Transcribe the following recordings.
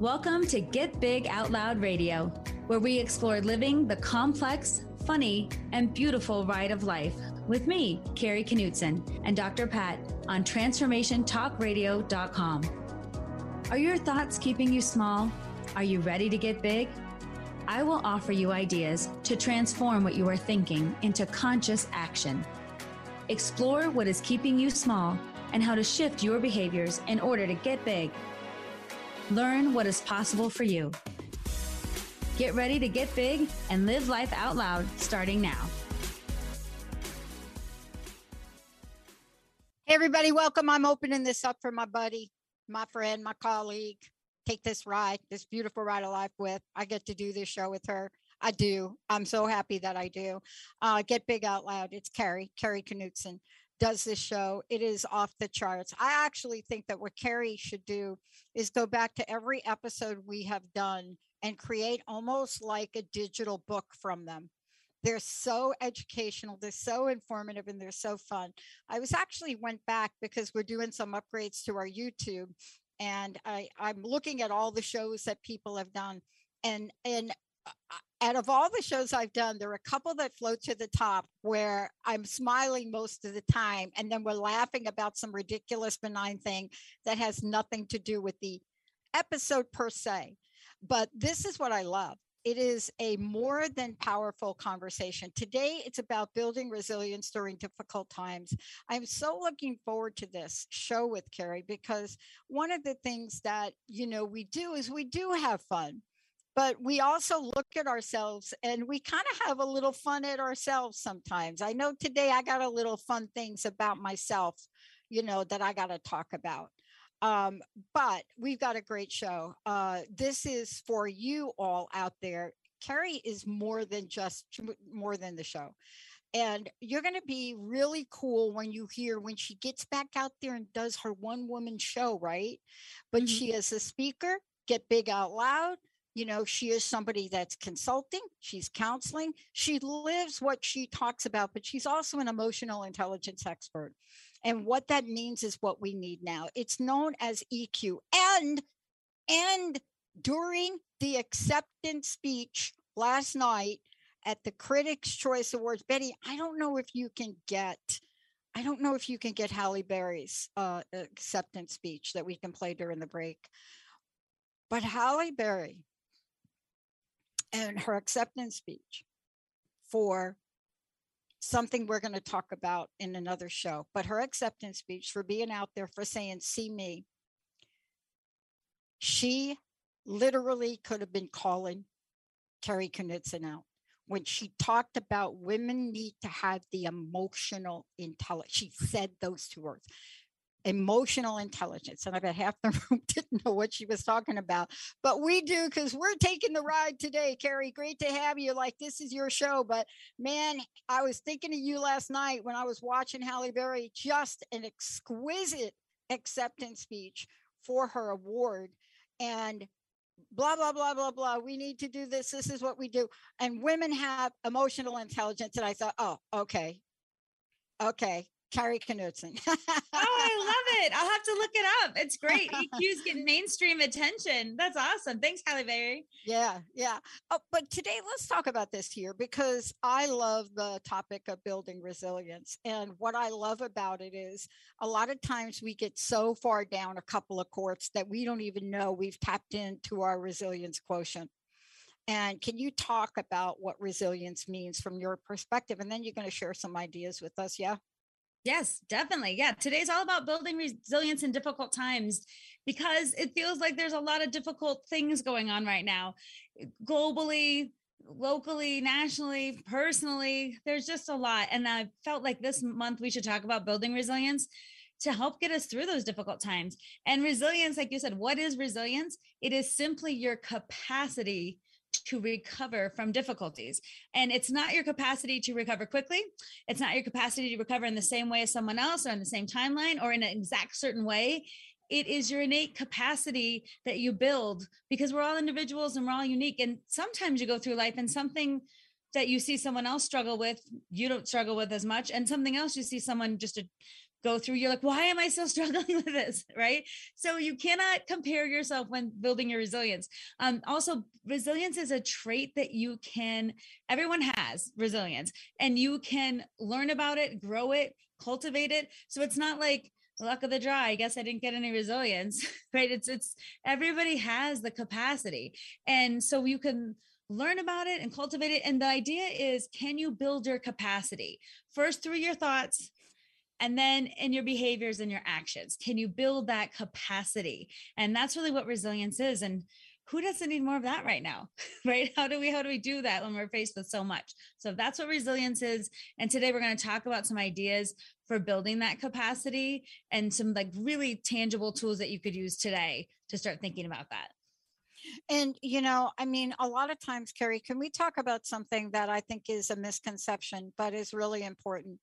Welcome to Get Big Out Loud Radio, where we explore living the complex, funny, and beautiful ride of life with me, Carrie Knutson, and Dr. Pat on TransformationTalkRadio.com. Are your thoughts keeping you small? Are you ready to get big? I will offer you ideas to transform what you are thinking into conscious action. Explore what is keeping you small and how to shift your behaviors in order to get big Learn what is possible for you. Get ready to get big and live life out loud starting now. Hey, everybody, welcome. I'm opening this up for my buddy, my friend, my colleague. Take this ride, this beautiful ride of life with. I get to do this show with her. I do. I'm so happy that I do. Uh, get big out loud. It's Carrie, Carrie Knutson does this show. It is off the charts. I actually think that what Carrie should do is go back to every episode we have done and create almost like a digital book from them. They're so educational, they're so informative, and they're so fun. I was actually went back because we're doing some upgrades to our YouTube, and I, I'm looking at all the shows that people have done. And and uh, out of all the shows I've done, there are a couple that float to the top where I'm smiling most of the time, and then we're laughing about some ridiculous benign thing that has nothing to do with the episode per se. But this is what I love. It is a more than powerful conversation. Today, it's about building resilience during difficult times. I'm so looking forward to this show with Carrie because one of the things that, you know, we do is we do have fun but we also look at ourselves and we kind of have a little fun at ourselves sometimes. I know today I got a little fun things about myself, you know, that I got to talk about. Um, but we've got a great show. Uh, this is for you all out there. Carrie is more than just more than the show. And you're going to be really cool when you hear when she gets back out there and does her one woman show, right? But mm-hmm. she is a speaker, get big out loud you know, she is somebody that's consulting, she's counseling, she lives what she talks about, but she's also an emotional intelligence expert. And what that means is what we need now. It's known as EQ. And and during the acceptance speech last night at the Critics' Choice Awards, Betty, I don't know if you can get I don't know if you can get Halle Berry's uh, acceptance speech that we can play during the break. But Halle Berry and her acceptance speech for something we're going to talk about in another show, but her acceptance speech for being out there for saying, see me. She literally could have been calling Carrie Knutson out when she talked about women need to have the emotional intelligence. She said those two words emotional intelligence. And I bet half the room didn't know what she was talking about, but we do because we're taking the ride today. Carrie, great to have you. Like, this is your show. But man, I was thinking of you last night when I was watching Halle Berry, just an exquisite acceptance speech for her award. And blah blah blah blah blah we need to do this this is what we do and women have emotional intelligence and i thought oh okay okay Carrie Knutson. oh, I love it. I'll have to look it up. It's great. EQ's getting mainstream attention. That's awesome. Thanks, Halle Berry. Yeah, yeah. Oh, but today let's talk about this here because I love the topic of building resilience. And what I love about it is a lot of times we get so far down a couple of courts that we don't even know we've tapped into our resilience quotient. And can you talk about what resilience means from your perspective? And then you're going to share some ideas with us. Yeah. Yes, definitely. Yeah. Today's all about building resilience in difficult times because it feels like there's a lot of difficult things going on right now, globally, locally, nationally, personally. There's just a lot. And I felt like this month we should talk about building resilience to help get us through those difficult times. And resilience, like you said, what is resilience? It is simply your capacity to recover from difficulties. And it's not your capacity to recover quickly. It's not your capacity to recover in the same way as someone else or in the same timeline or in an exact certain way. It is your innate capacity that you build because we're all individuals and we're all unique. And sometimes you go through life and something that you see someone else struggle with, you don't struggle with as much. And something else you see someone just a go through you're like why am i still struggling with this? Right? So you cannot compare yourself when building your resilience. Um, also resilience is a trait that you can everyone has resilience and you can learn about it grow it cultivate it. So it's not like luck of the draw i guess i didn't get any resilience. Right? It's it's everybody has the capacity. And so you can learn about it and cultivate it. And the idea is can you build your capacity? First through your thoughts and then in your behaviors and your actions can you build that capacity? And that's really what resilience is and who doesn't need more of that right now right? How do we how do we do that when we're faced with so much? So that's what resilience is and today we're going to talk about some ideas for building that capacity and some like really tangible tools that you could use today to start thinking about that. And, you know, I mean, a lot of times, Carrie, can we talk about something that I think is a misconception, but is really important?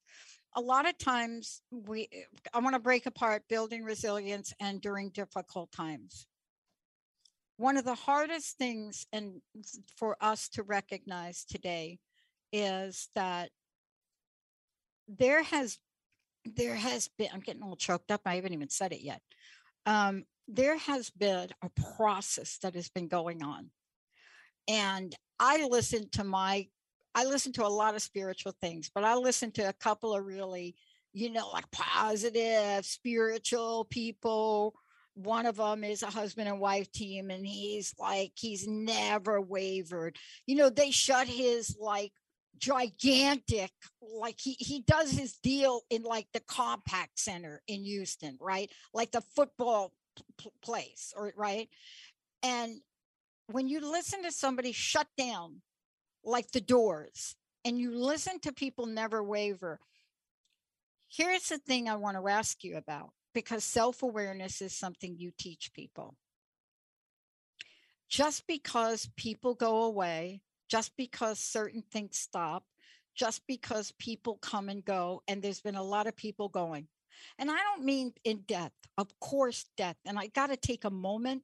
A lot of times, we, I want to break apart building resilience and during difficult times. One of the hardest things and for us to recognize today is that there has there has been i'm getting a little choked up i haven't even said it yet um, there has been a process that has been going on and i listened to my i listen to a lot of spiritual things but i listen to a couple of really you know like positive spiritual people. One of them is a husband and wife team and he's like he's never wavered. You know they shut his like gigantic like he he does his deal in like the Compaq Center in Houston right? Like the football place or right? And when you listen to somebody shut down like the doors and you listen to people never waver. Here's the thing i want to ask you about because self-awareness is something you teach people. Just because people go away just because certain things stop just because people come and go and there's been a lot of people going and i don't mean in death of course death and i got to take a moment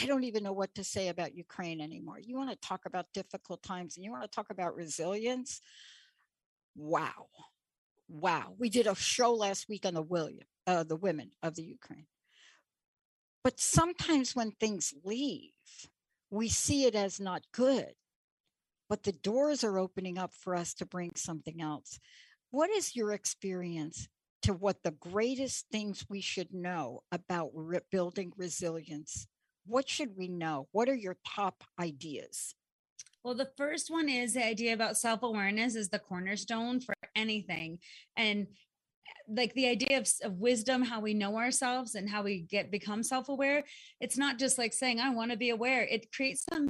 i don't even know what to say about ukraine anymore. You want to talk about difficult times and you want to talk about resilience? Wow. Wow. We did a show last week on the william uh, the women of the ukraine. But sometimes when things leave we see it as not good but the doors are opening up for us to bring something else. What is your experience to what the greatest things we should know about re- building resilience what should we know what are your top ideas Well, the first one is the idea about self awareness is the cornerstone for anything. And like the idea of, of wisdom, how we know ourselves and how we get become self aware. It's not just like saying, I want to be aware. It creates some,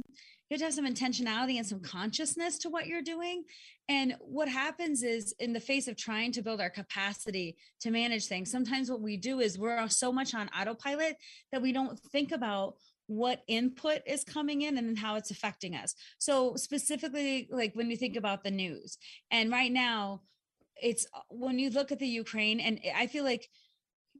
you have to have some intentionality and some consciousness to what you're doing. And what happens is, in the face of trying to build our capacity to manage things, sometimes what we do is we're so much on autopilot that we don't think about what input is coming in and how it's affecting us. So specifically like when you think about the news and right now it's when you look at the Ukraine and I feel like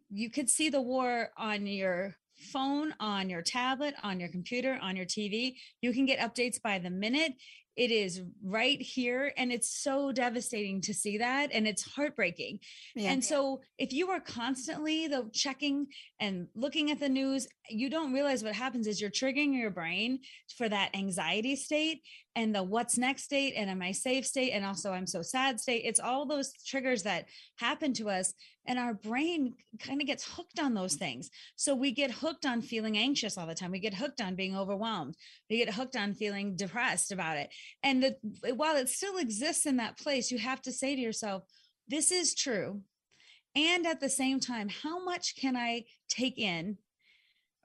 you could see the war on your phone, on your tablet, on your computer, on your TV. You can get updates by the minute. It is right here and it's so devastating to see that and it's heartbreaking. yeah And so if you are constantly though checking and looking at the news, you don't realize what happens is you're triggering your brain for that anxiety state and the what's next state and am I safe state and also I'm so sad state. It's all those triggers that happen to us and our brain kind of gets hooked on those things. So we get hooked on feeling anxious all the time. We get hooked on being overwhelmed. We get hooked on feeling depressed about it. And the, while it still exists in that place, you have to say to yourself, this is true. And at the same time how much can i take in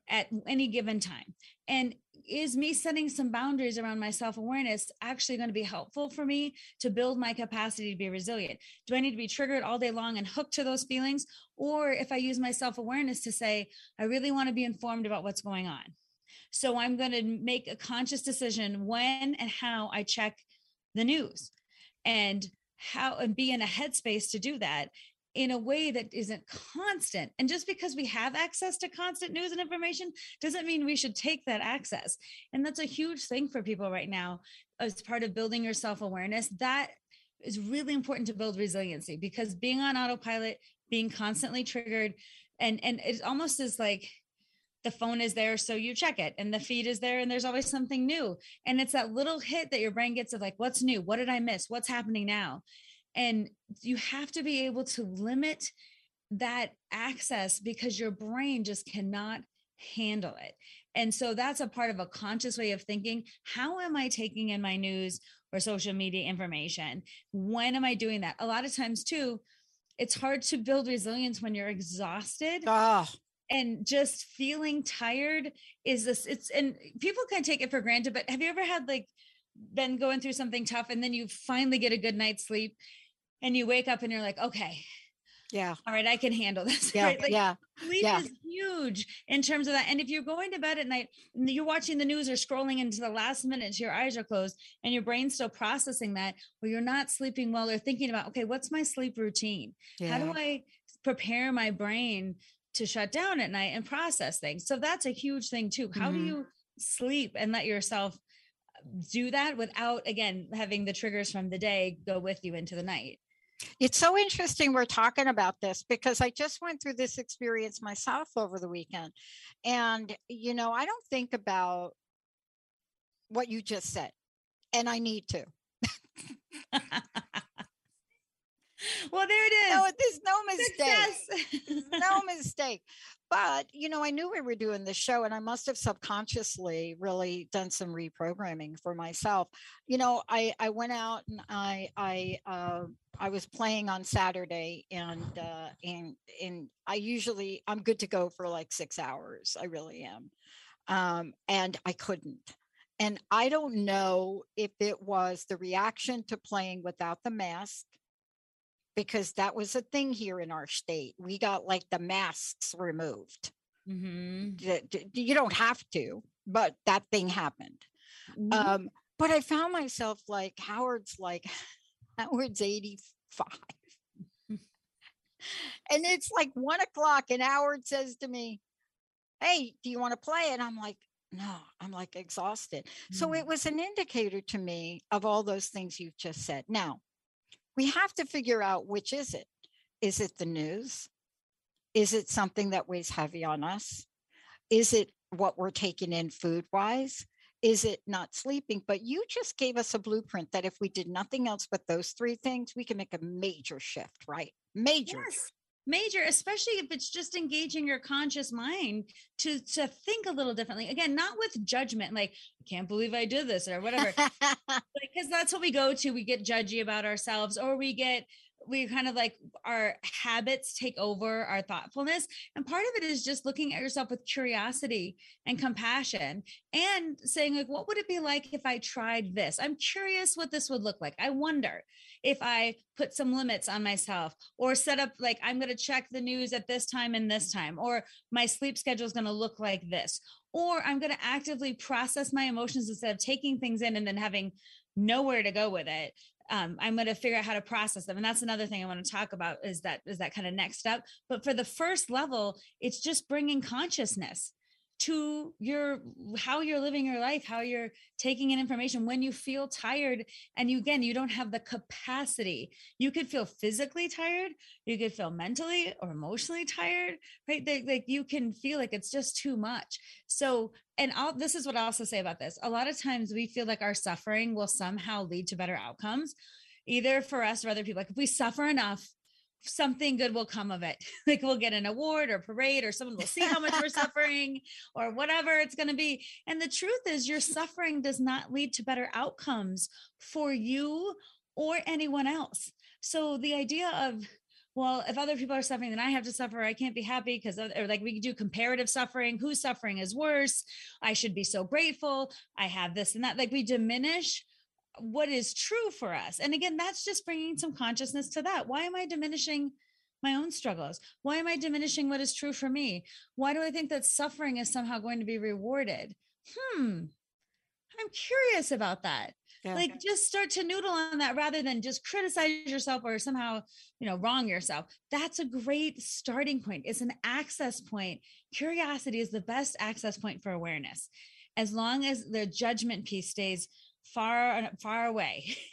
at any given time? And is me setting some boundaries around my self-awareness actually going to be helpful for me to build my capacity to be resilient? Do i need to be triggered all day long and hooked to those feelings? Or if i use my self-awareness to say i really want to be informed about what's going on so i'm going to make a conscious decision when and how i check the news and how and be in a headspace to do that in a way that isn't constant. And just because we have access to constant news and information doesn't mean we should take that access. And that's a huge thing for people right now as part of building your self awareness. That is really important to build resiliency because being on autopilot, being constantly triggered, and and it almost is like the phone is there so you check it and the feed is there and there's always something new. And it's that little hit that your brain gets of like what's new? What did i miss? What's happening now? And you have to be able to limit that access because your brain just cannot handle it. And so that's a part of a conscious way of thinking. How am i taking in my news or social media information? When am i doing that? A lot of times too it's hard to build resilience when you're exhausted. Oh, and just feeling tired is this it's and people can take it for granted but have you ever had like been going through something tough and then you finally get a good night's sleep and you wake up and you're like okay yeah, all right i can handle this yeah, right? like yeah. sleep yeah. is huge in terms of that and if you're going to bed at night and you're watching the news or scrolling into the last minute your eyes are closed and your brain's still processing that or you're not sleeping well or thinking about okay what's my sleep routine how do. I prepare my brain to shut down at night and process things? So that's a huge thing too. How do Mhm. you sleep and let yourself do that without again having the triggers from the day go with you into the night? It's so interesting we're talking about this because I just went through this experience myself over the weekend. And, you know, I don't think about what you just said, and I need to. well, there it is. No, there's no mistake. Success. no mistake. But, you know, I knew we were doing this show and I must have subconsciously really done some reprogramming for myself. You know, I I went out and I I uh I was playing on Saturday and uh and and I usually I'm good to go for like 6 hours. I really am. Um and I couldn't. And I don't know if it was the reaction to playing without the mask because that was a thing here in our state. We got like the masks removed. Mhm. D- You don't have to, but that thing happened. Mhm. Um, but I found myself like Howard's like Howard's 85. Mm. and it's like one o'clock, and Howard says to me, Hey, do you want to play? And I'm like, No, I'm like exhausted. So Mm. it was an indicator to me of all those things you've just said. Now, we have to figure out which is it. Is it the news? Is it something that weighs heavy on us? Is it what we're taking in food wise? Is it not sleeping? But you just gave us a blueprint that if we did nothing else but those three things, we can make a major shift, right? Major. Yes. Major, especially if it's just engaging your conscious mind to to think a little differently. Again, not with judgment, like I can't believe I did this or whatever. because that's what we go to. We get judgy about ourselves, or we get we kind of like our habits take over our thoughtfulness. And part of it is just looking at yourself with curiosity and compassion and saying, like, what would it be like if I tried this? I'm curious what this would look like. I wonder if I put some limits on myself or set up like I'm going to check the news at this time and this time, or my sleep schedule is going to look like this, or I'm going to actively process my emotions instead of taking things in and then having nowhere to go with it um, i'm going to figure out how to process them. And that's another thing i want to talk about is that is that kind of next step. But for the first level it's just bringing consciousness to your how you're living your life how you're taking in information when you feel tired and you again you don't have the capacity you could feel physically tired you could feel mentally or emotionally tired right like you can feel like it's just too much so and I'll, this is what I also say about this. A lot of times we feel like our suffering will somehow lead to better outcomes, either for us or other people. Like if we suffer enough, something good will come of it. like we'll get an award or parade, or someone will see how much we're suffering, or whatever it's going to be. And the truth is, your suffering does not lead to better outcomes for you or anyone else. So the idea of well, if other people are suffering, then I have to suffer. I can't be happy because, or like we do comparative suffering. Who's suffering is worse? I should be so grateful. I have this and that. Like we diminish what is true for us. And again, that's just bringing some consciousness to that. Why am I diminishing my own struggles? Why am I diminishing what is true for me? Why do I think that suffering is somehow going to be rewarded? Hmm. I'm curious about that Yeah. like just start to noodle on that rather than just criticize yourself or somehow you know wrong yourself that's a great starting point it's an access point curiosity is the best access point for awareness as long as the judgment piece stays far far away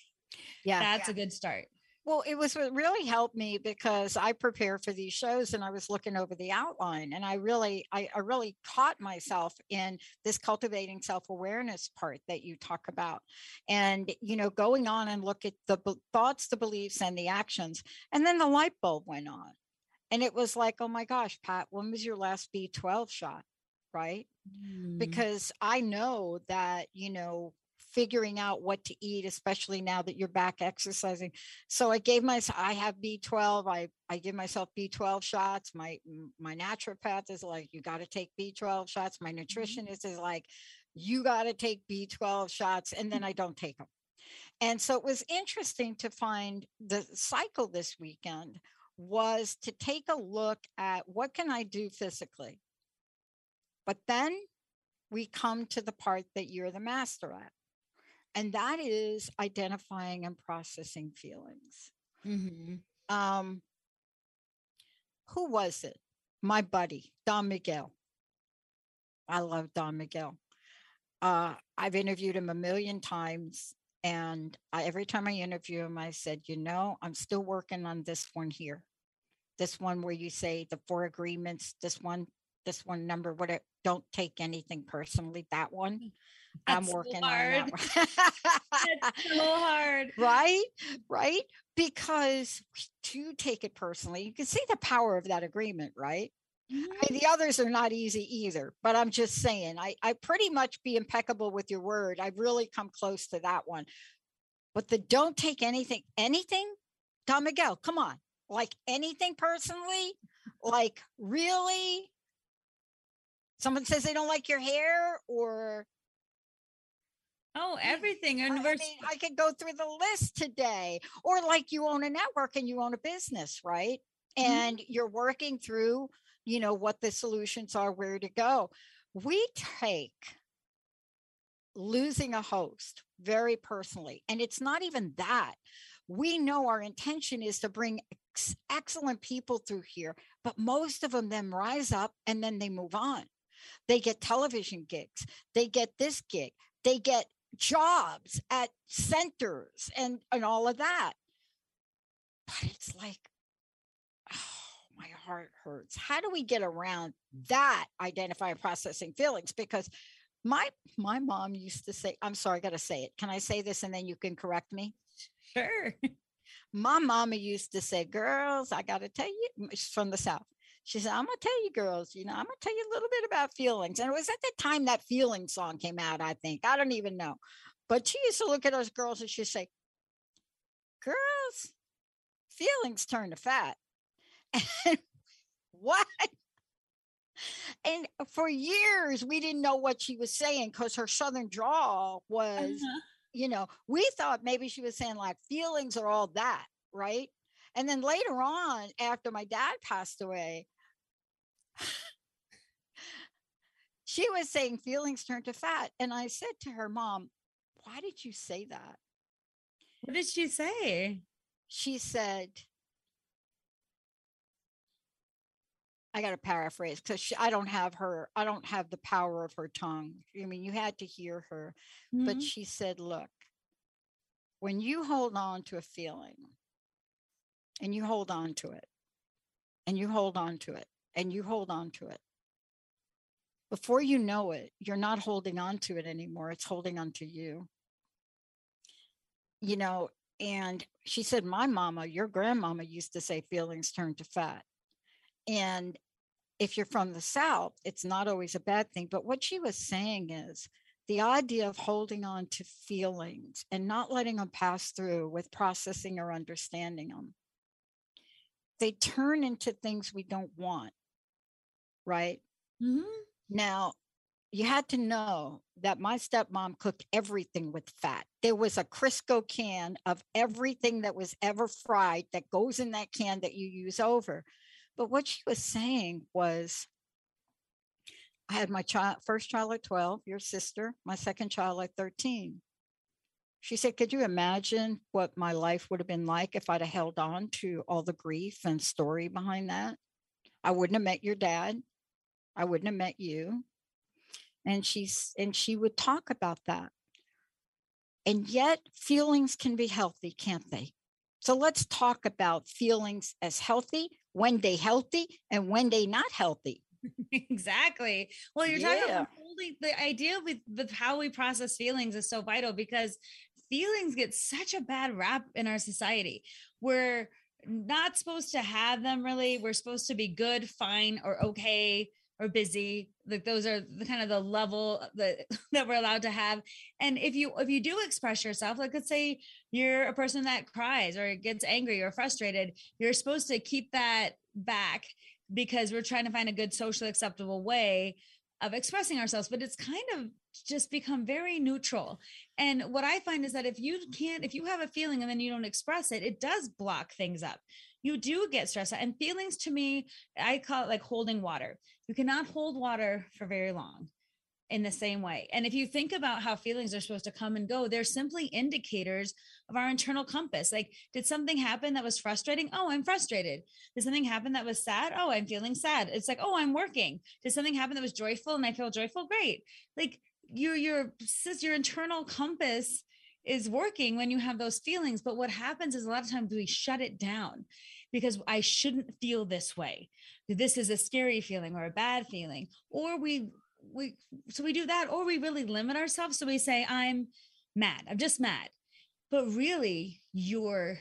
Yeah. That's a good start. Well, it was what really helped me because I prepare for these shows and I was looking over the outline and I really, I, I really caught myself in this cultivating self-awareness part that you talk about. And, you know, going on and look at the b- thoughts, the beliefs, and the actions. And then the light bulb went on. And it was like, oh my gosh, Pat, when was your last B12 shot? Right. Mm. because I know that, you know, figuring out what to eat, especially now that you're back exercising. So I gave myself, I have B12. I, I give myself B12 shots. My, my naturopath is like, you got to take B12 shots. My mm-hmm. nutritionist is like, you got to take B12 shots. And then I don't take them. And so it was interesting to find the cycle this weekend was to take a look at what can I do physically? But then we come to the part that you're the master at. And that is identifying and processing feelings. Mhm. Um, who was it? My buddy, Don Miguel. I love Don Miguel. Uh, I've interviewed him a million times. And I, every time I interview him, I said, you know, I'm still working on this one here. This one where you say the four agreements, this one, this one number, what it, don't take anything personally, that one. I'm That's so working on hard. that. That's so hard. right? Right? Because to take it personally. You can see the power of that agreement right? Mhm. I mean, the others are not easy either but i'm just saying i i pretty much be impeccable with your word. I've really come close to that one. But the don't take anything anything? Don miguel come on. Like anything personally? Like really? Someone says they don't like your hair or Oh, everything. I- And I, mean, I could go through the list today. Or like you own a network and you own a business, right? Mhm. And you're working through, you know, what the solutions are, where to go. We take losing a host very personally. And it's not even that. We know our intention is to bring ex- excellent people through here, but most of them then rise up and then they move on. They get television gigs, they get this gig, they get jobs at centers and and all of that. But it's like oh my heart hurts. How do we get around that identify processing feelings? Because my my mom used to say i'm sorry i gotta say it. Can i say this and then you can correct me? Sure. my mama used to say girls i gotta tell you she's from the south she said i'm gonna tell you girls you know i'm gonna tell you a little bit about feelings and it was at the time that feeling song came out i think i don't even know but she used to look at us girls and she'd say girls feelings turn to fat and what and for years we didn't know what she was saying because her southern drawl was Uh-huh. you know, we thought maybe she was saying like feelings are all that, right? And then later on, after my dad passed away, she was saying feelings turn to fat. And I said to her, Mom, why did you say that? What did she say? She said, I got to paraphrase because I don't have her, I don't have the power of her tongue. I mean, you had to hear her. but Mhm. she said, Look, when you hold on to a feeling and you hold on to it and you hold on to it and you hold on to it, before you know it, you're not holding on to it anymore. It's holding on to you. You know, and she said, My mama, your grandmama used to say feelings turn to fat. And if you're from the South, it's not always a bad thing. But what she was saying is, the idea of holding on to feelings and not letting them pass through with processing or understanding them they turn into things we don't want right Mhm. now you had to know that my stepmom cooked everything with fat there was a crisco can of everything that was ever fried that goes in that can that you use over but what she was saying was I had my child, first child at 12, your sister, my second child at 13. She said, Could you imagine what my life would have been like if I'd have held on to all the grief and story behind that? I wouldn't have met your dad. I wouldn't have met you. And she's and she would talk about that. And yet, feelings can be healthy, can't they? So let's talk about feelings as healthy, when they healthy, and when they not healthy. exactly. Well, you're talking about holding the idea with, with how we process feelings is so vital because feelings get such a bad rap in our society. We're not supposed to have them really. We're supposed to be good, fine, or okay or busy like those are the kind of the level that that we're allowed to have. And if you if you do express yourself like let's say you're a person that cries or gets angry or frustrated you're supposed to keep that back because we're trying to find a good socially acceptable way of expressing ourselves but it's kind of just become very neutral. And what i find is that if you can't if you have a feeling and then you don't express it it does block things up. You do get stressed out and feelings to me i call it like holding water you cannot hold water for very long in the same way. And if you think about how feelings are supposed to come and go, they're simply indicators of our internal compass. Like, did something happen that was frustrating? Oh, I'm frustrated. Did something happen that was sad? Oh, I'm feeling sad. It's like, oh, I'm working. Did something happen that was joyful and I feel joyful? Great. Like your your your internal compass is working when you have those feelings. But what happens is a lot of times we shut it down because I shouldn't feel this way. This is a scary feeling or a bad feeling. Or we we so we do that or we really limit ourselves so we say i'm mad i'm just mad but really you're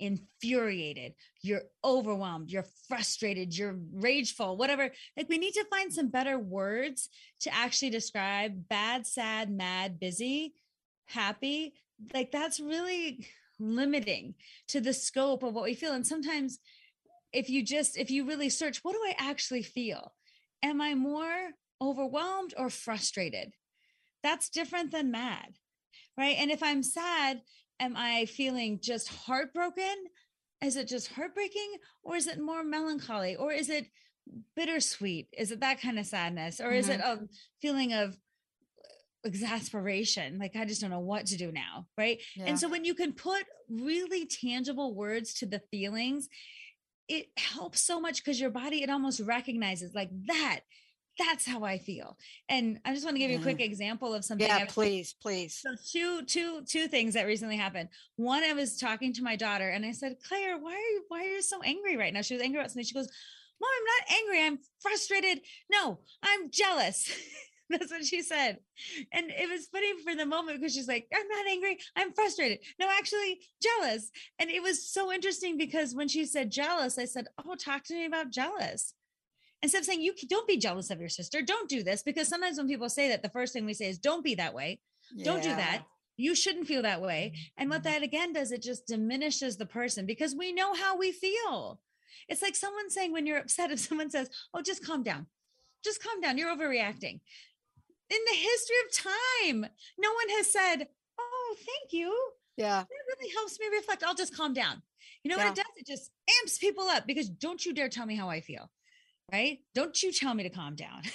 infuriated you're overwhelmed you're frustrated you're rageful whatever like we need to find some better words to actually describe bad sad mad busy happy like that's really limiting to the scope of what we feel and sometimes if you just if you really search what do i actually feel am i more overwhelmed or frustrated. That's different than mad, right? And if I'm sad, am I feeling just heartbroken? Is it just heartbreaking or is it more melancholy or is it bittersweet? Is it that kind of sadness or mm-hmm. is it mm-hmm. a feeling of exasperation? Like, I just don't know what to do now, right? Yeah. And so when you can put really tangible words to the feelings, it helps so much because your body, it almost recognizes like that that's how I feel. And I just want to give you a quick example of something. Yeah, please, please. So two, two, two things that recently happened. One, I was talking to my daughter and I said, Claire, why are you, why are you so angry right now? She was angry about something. She goes, Mom, I'm not angry. I'm frustrated. No, I'm jealous. That's what she said. And it was funny for the moment because she's like, I'm not angry. I'm frustrated. No, actually jealous. And it was so interesting because when she said jealous, I said, Oh, talk to me about jealous instead of saying you don't be jealous of your sister don't do this because sometimes when people say that the first thing we say is don't be that way yeah. don't do that you shouldn't feel that way and what mm-hmm. that again does it just diminishes the person because we know how we feel it's like someone saying when you're upset if someone says oh just calm down just calm down you're overreacting in the history of time no one has said oh thank you yeah it really helps me reflect i'll just calm down you know yeah. what it does it just amps people up because don't you dare tell me how i feel right? Don't you tell me to calm down.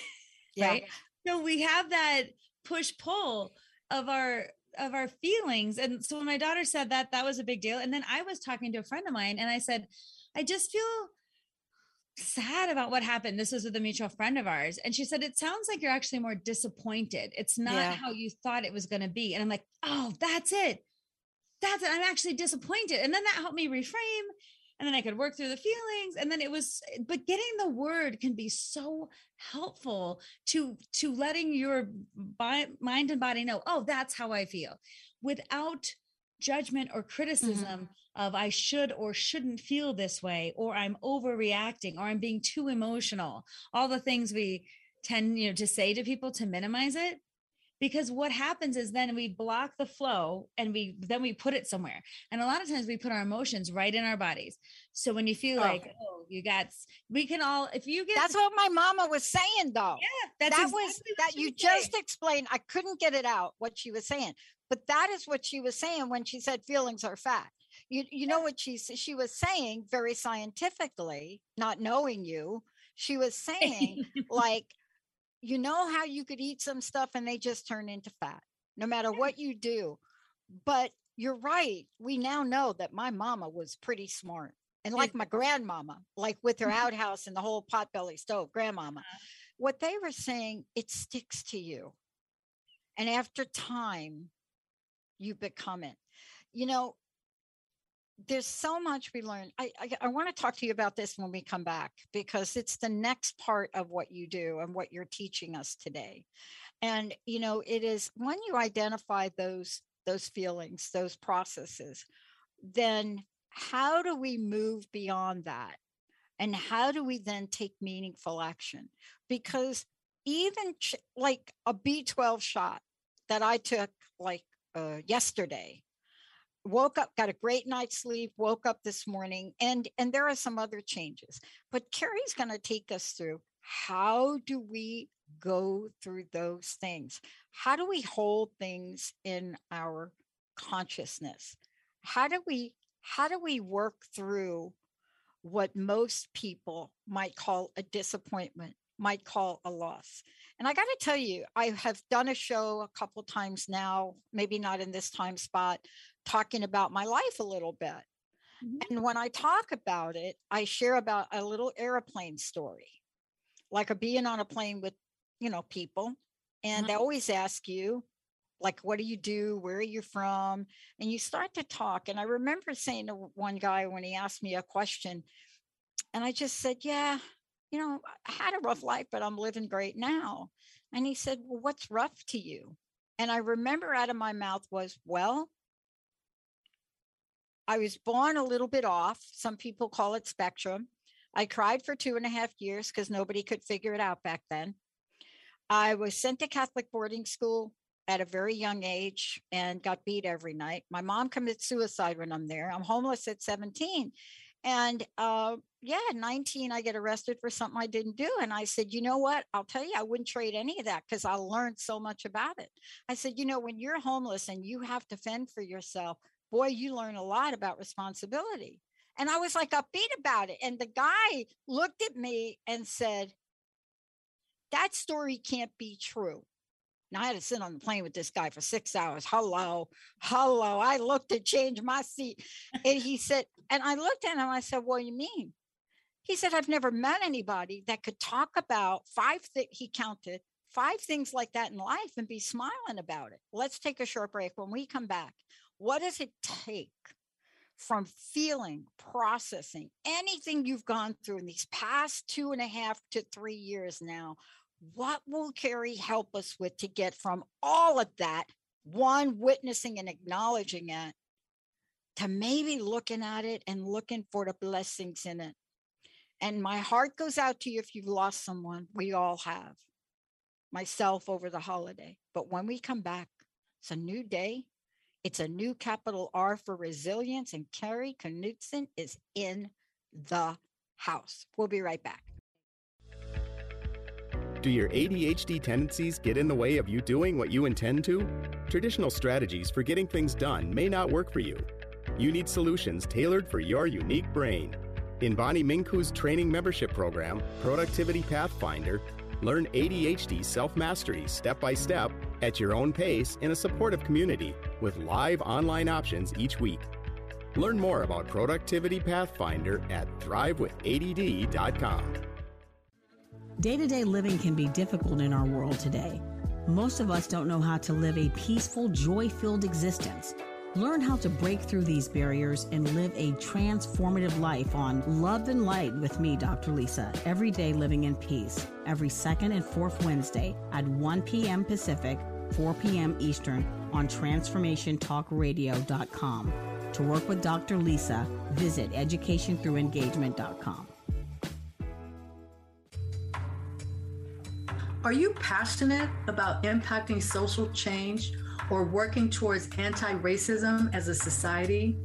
Yeah. right. So we have that push pull of our of our feelings. And so when my daughter said that, that was a big deal. And then I was talking to a friend of mine and I said, I just feel sad about what happened. This was with a mutual friend of ours. And she said, It sounds like you're actually more disappointed. It's not yeah. how you thought it was going to be. And I'm like, Oh, that's it. That's it. I'm actually disappointed. And then that helped me reframe and then I could work through the feelings and then it was but getting the word can be so helpful to to letting your mind and body know oh that's how I feel without judgment or criticism mm-hmm. of I should or shouldn't feel this way or I'm overreacting or I'm being too emotional. All the things we tend you know to say to people to minimize it. Because what happens is then we block the flow and we then we put it somewhere. And a lot of times we put our emotions right in our bodies. So when you feel oh. like oh. You got we can all if you get that's what my mama was saying though. Yeah that's that exactly was that you just explained. I couldn't get it out what she was saying but that is what she was saying when she said feelings are fat you, you know what she she was saying very scientifically not knowing you she was saying like you know how you could eat some stuff and they just turn into fat no matter what you do. But you're right we now know that my mama was pretty smart and like my grandmama like with her mm-hmm. outhouse and the whole potbelly stove grandmama uh-huh. what they were saying it sticks to you. And after time you become it. You know, there's so much we learn. I, I, I want to talk to you about this when we come back because it's the next part of what you do and what you're teaching us today. And you know, it is when you identify those those feelings, those processes, then how do we move beyond that? And how do we then take meaningful action? Because even ch- like a B12 shot that I took like uh, yesterday, woke up got a great night's sleep woke up this morning and and there are some other changes. But carrie's going to take us through how do we go through those things? How do we hold things in our consciousness? How do we how do we work through what most people might call a disappointment might call a loss and i got to tell you i have done a show a couple times now maybe not in this time spot talking about my life a little bit mm-hmm. and when i talk about it i share about a little airplane story like a being on a plane with you know people and mm-hmm. they always ask you like what do you do where are you from and you start to talk and i remember saying to one guy when he asked me a question and i just said yeah you know i had a rough life but i'm living great now and he said well what's rough to you and i remember out of my mouth was well i was born a little bit off some people call it spectrum i cried for two and a half years because nobody could figure it out back then I was sent to Catholic boarding school at a very young age and got beat every night. My mom commits suicide when I'm there. I'm homeless at 17. And uh, yeah, 19, I get arrested for something I didn't do. And I said, you know what? I'll tell you, I wouldn't trade any of that because I learned so much about it. I said, you know, when you're homeless and you have to fend for yourself, boy, you learn a lot about responsibility. And I was like upbeat about it. And the guy looked at me and said, that story can't be true. Now I had to sit on the plane with this guy for six hours. Hello, hello. I looked to change my seat. And he said, and I looked at him, I said, What do you mean? He said, I've never met anybody that could talk about five things, he counted five things like that in life and be smiling about it. Let's take a short break. When we come back, what does it take from feeling, processing anything you've gone through in these past two and a half to three years now? What will Carrie help us with to get from all of that, one, witnessing and acknowledging it, to maybe looking at it and looking for the blessings in it? And my heart goes out to you if you've lost someone. We all have, myself over the holiday. But when we come back, it's a new day. It's a new capital R for resilience. And Carrie Knutson is in the house. We'll be right back. Do your ADHD tendencies get in the way of you doing what you intend to? Traditional strategies for getting things done may not work for you. You need solutions tailored for your unique brain. In Bonnie Mincu's training membership program, Productivity Pathfinder, learn ADHD self mastery step by step at your own pace in a supportive community with live online options each week. Learn more about Productivity Pathfinder at thrivewithadd.com. Day to day living can be difficult in our world today. Most of us don't know how to live a peaceful, joy filled existence. Learn how to break through these barriers and live a transformative life on Love and Light with me, Dr. Lisa. Every day living in peace. Every second and fourth Wednesday at 1 p.m. Pacific, 4 p.m. Eastern on TransformationTalkRadio.com. To work with Dr. Lisa, visit EducationThroughEngagement.com. Are you passionate about impacting social change or working towards anti racism as a society?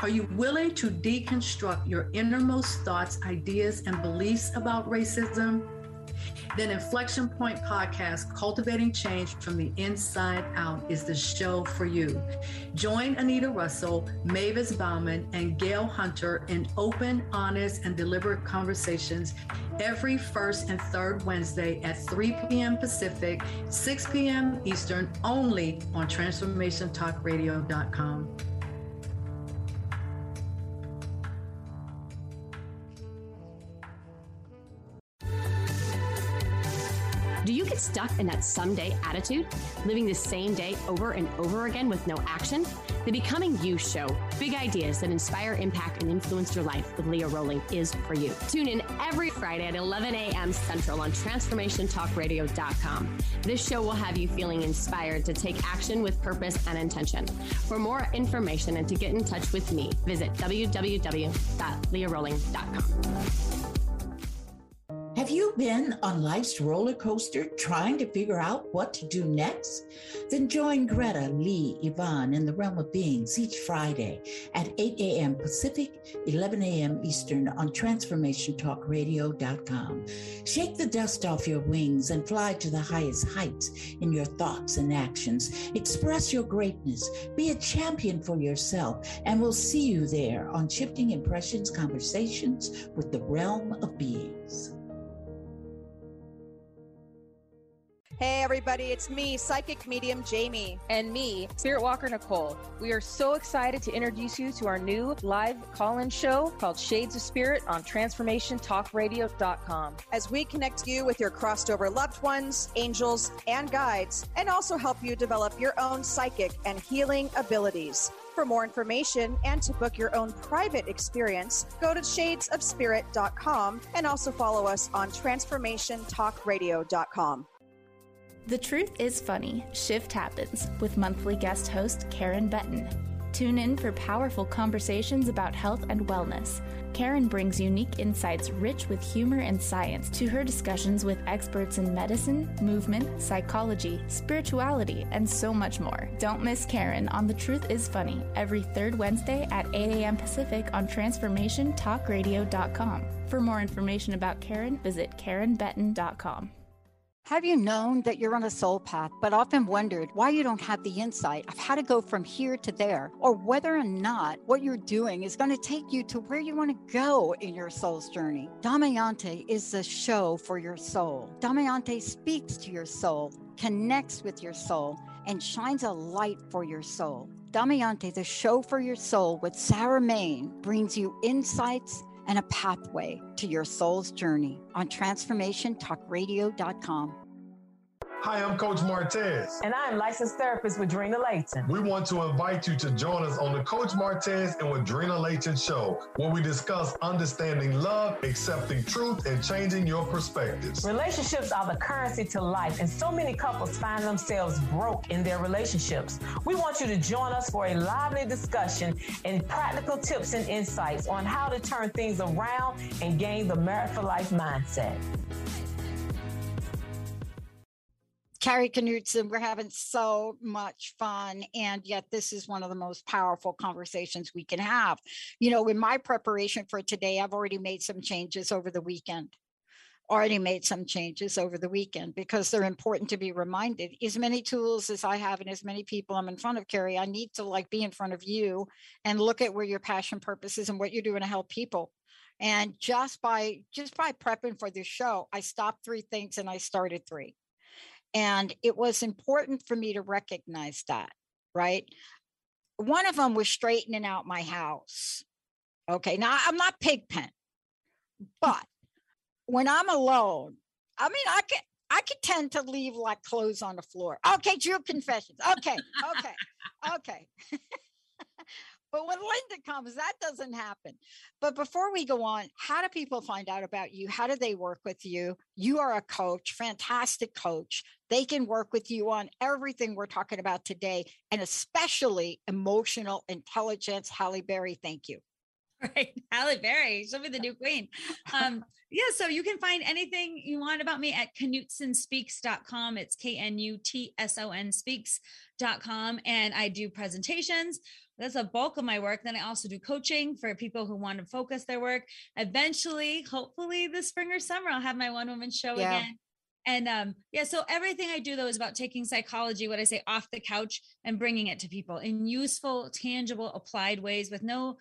Are you willing to deconstruct your innermost thoughts, ideas, and beliefs about racism? Then Inflection Point Podcast, Cultivating Change from the Inside Out, is the show for you. Join Anita Russell, Mavis Bauman, and Gail Hunter in open, honest, and deliberate conversations every first and third Wednesday at 3 p.m. Pacific, 6 p.m. Eastern, only on TransformationTalkRadio.com. Do you get stuck in that someday attitude, living the same day over and over again with no action? The Becoming You show, big ideas that inspire, impact, and influence your life with Leah Rolling is for you. Tune in every Friday at 11 a.m. Central on TransformationTalkRadio.com. This show will have you feeling inspired to take action with purpose and intention. For more information and to get in touch with me, visit www.leahrolling.com. Have you been on life's roller coaster trying to figure out what to do next? Then join Greta, Lee, Yvonne in the realm of beings each Friday at 8 a.m. Pacific, 11 a.m. Eastern on TransformationTalkRadio.com. Shake the dust off your wings and fly to the highest heights in your thoughts and actions. Express your greatness. Be a champion for yourself, and we'll see you there on Shifting Impressions Conversations with the Realm of Beings. Hey, everybody, it's me, psychic medium Jamie. And me, Spirit Walker Nicole. We are so excited to introduce you to our new live call in show called Shades of Spirit on TransformationTalkRadio.com. As we connect you with your crossed over loved ones, angels, and guides, and also help you develop your own psychic and healing abilities. For more information and to book your own private experience, go to shadesofspirit.com and also follow us on transformationtalkradio.com. The Truth is Funny Shift Happens with monthly guest host Karen Benton. Tune in for powerful conversations about health and wellness. Karen brings unique insights rich with humor and science to her discussions with experts in medicine, movement, psychology, spirituality, and so much more. Don't miss Karen on The Truth is Funny every third Wednesday at 8 a.m. Pacific on TransformationTalkRadio.com. For more information about Karen, visit KarenBetton.com. Have you known that you're on a soul path, but often wondered why you don't have the insight of how to go from here to there, or whether or not what you're doing is going to take you to where you want to go in your soul's journey? Damayanti is the show for your soul. Damayanti speaks to your soul, connects with your soul, and shines a light for your soul. Damayanti, the show for your soul with Sarah Main, brings you insights and a pathway to your soul's journey on transformationtalkradio.com. Hi, I'm Coach Martez. And I'm licensed therapist with Drina Layton. We want to invite you to join us on the Coach Martez and with Drina Layton show, where we discuss understanding love, accepting truth, and changing your perspectives. Relationships are the currency to life, and so many couples find themselves broke in their relationships. We want you to join us for a lively discussion and practical tips and insights on how to turn things around and gain the merit for life mindset. Carrie Knutson, we're having so much fun. And yet, this is one of the most powerful conversations we can have. You know, in my preparation for today, I've already made some changes over the weekend. Already made some changes over the weekend because they're important to be reminded. As many tools as I have and as many people I'm in front of, Carrie, I need to like be in front of you and look at where your passion purpose is and what you're doing to help people and just by just by prepping for this show i stopped three things and i started three and it was important for me to recognize that, right? One of them was straightening out my house. Okay, now I'm not pigpen, mm. but when I'm alone, I mean, I can I could tend to leave like clothes on the floor. Okay, true confessions. Okay, okay, okay. But when Linda comes, that doesn't happen. But before we go on, how do people find out about you? How do they work with you? You are a coach, fantastic coach. They can work with you on everything we're talking about today, and especially emotional intelligence. Halle Berry, thank you. Right. Halle Berry, she'll be the new queen. Um, yeah, so you can find anything you want about me at knutsonspeaks.com. It's K-N-U-T-S-O-N speaks.com. And I do presentations. That's a bulk of my work. Then I also do coaching for people who want to focus their work. Eventually, hopefully this spring or summer, I'll have my one woman show yeah. again. And um, yeah, so everything I do though is about taking psychology, what I say, off the couch and bringing it to people in useful, tangible, applied ways with no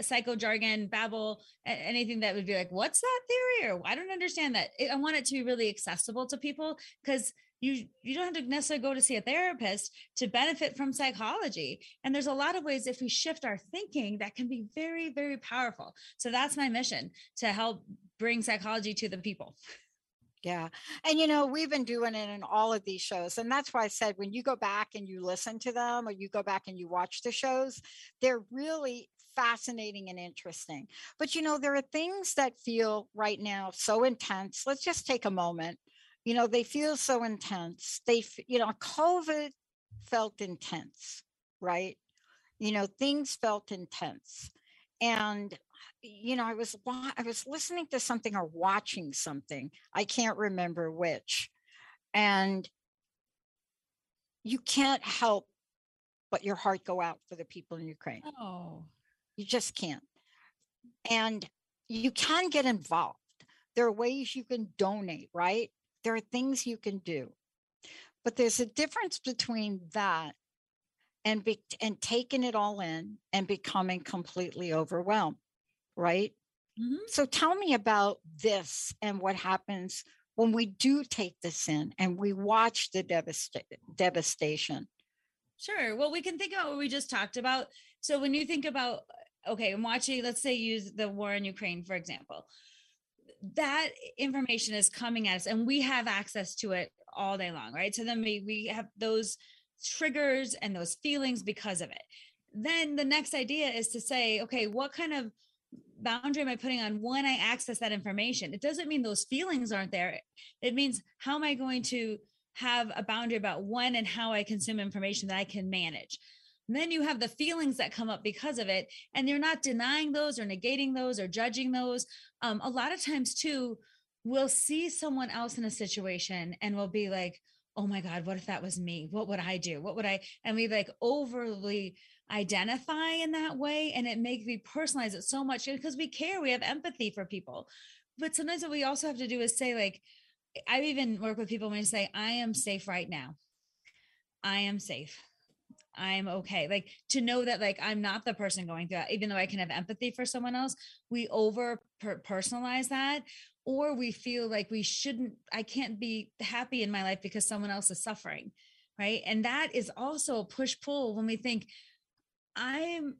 psycho jargon, babble, anything that would be like, what's that theory? Or I don't understand that. I want it to be really accessible to people because you you don't have to necessarily go to see a therapist to benefit from psychology and there's a lot of ways if we shift our thinking that can be very very powerful so that's my mission to help bring psychology to the people Yeah. And you know, we've been doing it in all of these shows. And that's why I said when you go back and you listen to them or you go back and you watch the shows, they're really fascinating and interesting. But you know, there are things that feel right now so intense. Let's just take a moment. You know, they feel so intense. They, you know, COVID felt intense, right? You know, things felt intense. And you know, I was I was listening to something or watching something. I can't remember which. And you can't help but your heart go out for the people in Ukraine. Oh. You just can't. And you can get involved. There are ways you can donate, right? There are things you can do. But there's a difference between that and be, and taking it all in and becoming completely overwhelmed right? Mm-hmm. So tell me about this and what happens when we do take this in and we watch the devasta- devastation. Sure. Well, we can think about what we just talked about. So when you think about, okay, I'm watching, let's say use the war in Ukraine, for example, that information is coming at us and we have access to it all day long, right? So then we, we have those triggers and those feelings because of it. Then the next idea is to say, okay, what kind of boundary am I putting on when I access that information? It doesn't mean those feelings aren't there. It means how am I going to have a boundary about when and how I consume information that I can manage. Then you have the feelings that come up because of it, and you're not denying those or negating those or judging those. Um, a lot of times, too, we'll see someone else in a situation and we'll be like, oh my God, what if that was me? What would I do? What would I? And we like overly identify in that way and it makes me personalize it so much because we care we have empathy for people but sometimes what we also have to do is say like i even work with people when I say i am safe right now i am safe i'm okay like to know that like i'm not the person going through that even though i can have empathy for someone else we over personalize that or we feel like we shouldn't i can't be happy in my life because someone else is suffering right and that is also a push pull when we think I'm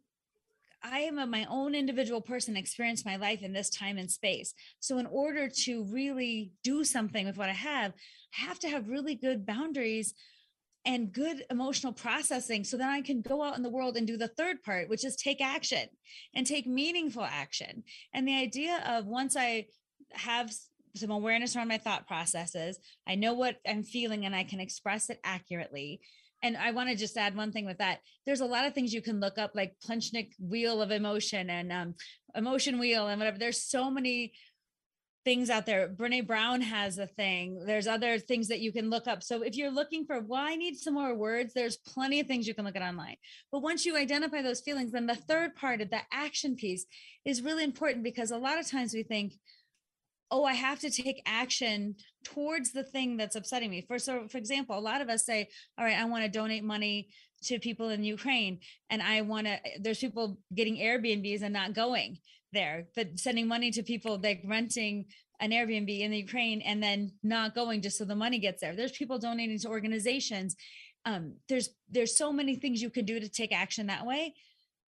I am a, my own individual person, experience my life in this time and space. So, in order to really do something with what I have, I have to have really good boundaries and good emotional processing so that I can go out in the world and do the third part, which is take action and take meaningful action. And the idea of once I have some awareness around my thought processes, I know what I'm feeling and I can express it accurately and I want to just add one thing with that. There's a lot of things you can look up, like Plutchik wheel of emotion and um, emotion wheel and whatever. There's so many things out there. Brene Brown has a thing. There's other things that you can look up. So if you're looking for, well, I need some more words, there's plenty of things you can look at online. But once you identify those feelings, then the third part of the action piece is really important because a lot of times we think, oh i have to take action towards the thing that's upsetting me for so for example a lot of us say all right i want to donate money to people in ukraine and i want to there's people getting airbnbs and not going there but sending money to people like renting an airbnb in the ukraine and then not going just so the money gets there. There's people donating to organizations. Um, there's there's so many things you can do to take action that way.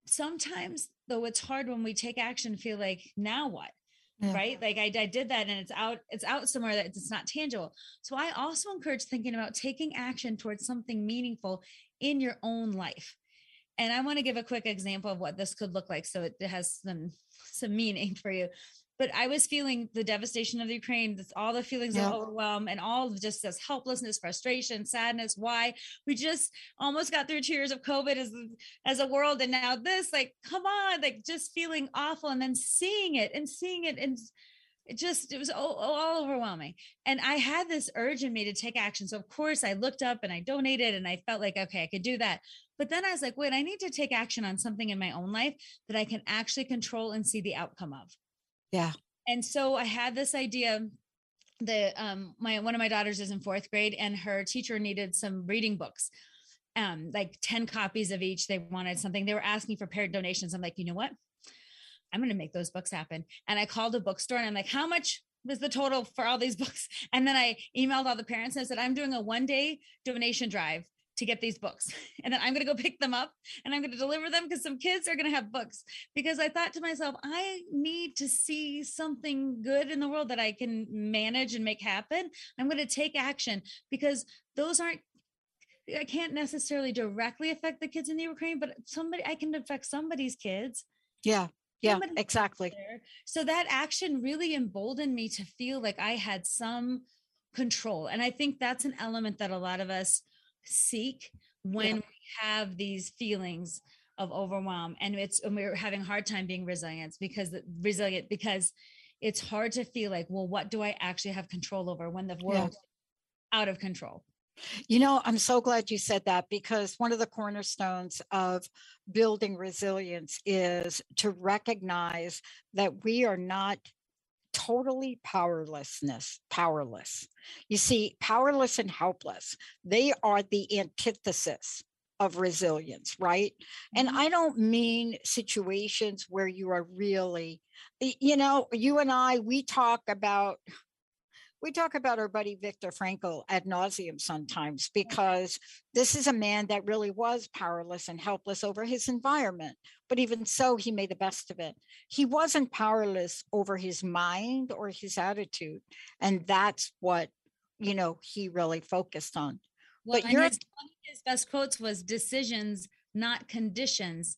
Sometimes though it's hard when we take action feel like now what? Yeah. right? Like I, I did that and it's out it's out somewhere that it's not tangible. So i also encourage thinking about taking action towards something meaningful in your own life and i want to give a quick example of what this could look like so it has some some meaning for you but I was feeling the devastation of the Ukraine, this, all the feelings yeah. of overwhelm and all of just this helplessness, frustration, sadness. Why we just almost got through two years of COVID as as a world, and now this, like, come on, like just feeling awful, and then seeing it and seeing it and it just it was all, all, overwhelming. And i had this urge in me to take action. So of course i looked up and i donated and i felt like okay i could do that. But then i was like wait i need to take action on something in my own life that i can actually control and see the outcome of. Yeah. And so I had this idea that um my one of my daughters is in fourth grade and her teacher needed some reading books um like 10 copies of each. They wanted something. They were asking for parent donations. I'm like you know what i'm going to make those books happen. And i called a bookstore and i'm like how much was the total for all these books? And then i emailed all the parents and i said i'm doing a one day donation drive to get these books and then i'm going to go pick them up and i'm going to deliver them because some kids are going to have books. Because i thought to myself i need to see something good in the world that i can manage and make happen. I'm going to take action. Because those aren't I can't necessarily directly affect the kids in the Ukraine, but somebody I can affect somebody's kids. Yeah. Yeah, exactly. there. So that action really emboldened me to feel like I had some control. And I think that's an element that a lot of us seek when we have these feelings of overwhelm and it's and we're having a hard time being resilient because resilient because it's hard to feel like well what do i actually have control over when the world out of control You know, I'm so glad you said that because one of the cornerstones of building resilience is to recognize that we are not totally powerlessness powerless. You see powerless and helpless they are the antithesis of resilience right? And mm-hmm. i don't mean situations where you are really you know you and i we talk about we talk about our buddy Viktor Frankl ad nauseum sometimes because this is a man that really was powerless and helpless over his environment. But even so, he made the best of it. He wasn't powerless over his mind or his attitude. And that's what, you know, he really focused on. Well, but his, one of his best quotes was decisions, not conditions.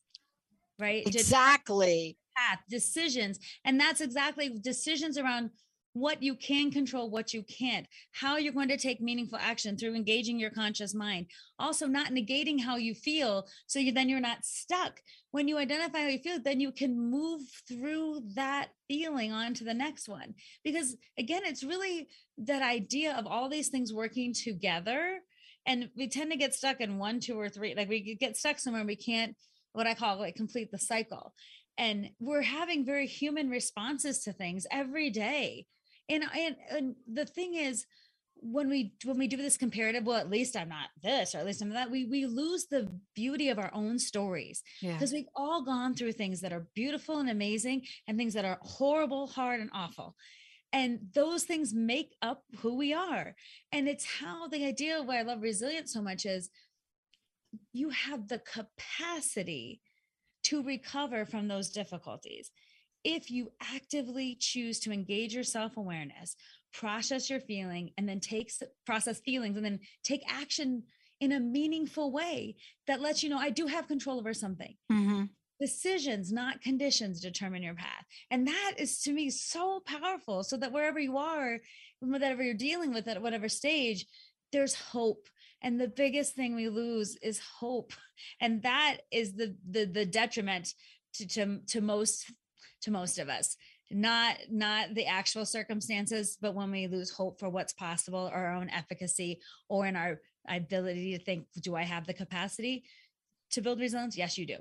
Right? Exactly decisions. And that's exactly decisions around what you can control, what you can't, how you're going to take meaningful action through engaging your conscious mind. Also, not negating how you feel. So you then you're not stuck. When you identify how you feel, then you can move through that feeling on to the next one. Because again, it's really that idea of all these things working together. And we tend to get stuck in one, two, or three. Like we get stuck somewhere and we can't, what I call like complete the cycle. And we're having very human responses to things every day and and, and the thing is when we when we do this comparative well at least i'm not this or at least i'm that we we lose the beauty of our own stories. Yeah. because we've all gone through things that are beautiful and amazing and things that are horrible hard and awful. And those things make up who we are. And it's how the idea of why i love resilience so much is you have the capacity to recover from those difficulties if you actively choose to engage your self-awareness process your feeling and then take process feelings and then take action in a meaningful way that lets you know i do have control over something. Mhm. decisions not conditions determine your path. And that is to me so powerful so that wherever you are whatever you're dealing with at whatever stage there's hope. And the biggest thing we lose is hope. And that is the the, the detriment to, to to most to most of us. Not not the actual circumstances but when we lose hope for what's possible or our own efficacy or in our ability to think do i have the capacity to build resilience? Yes you do.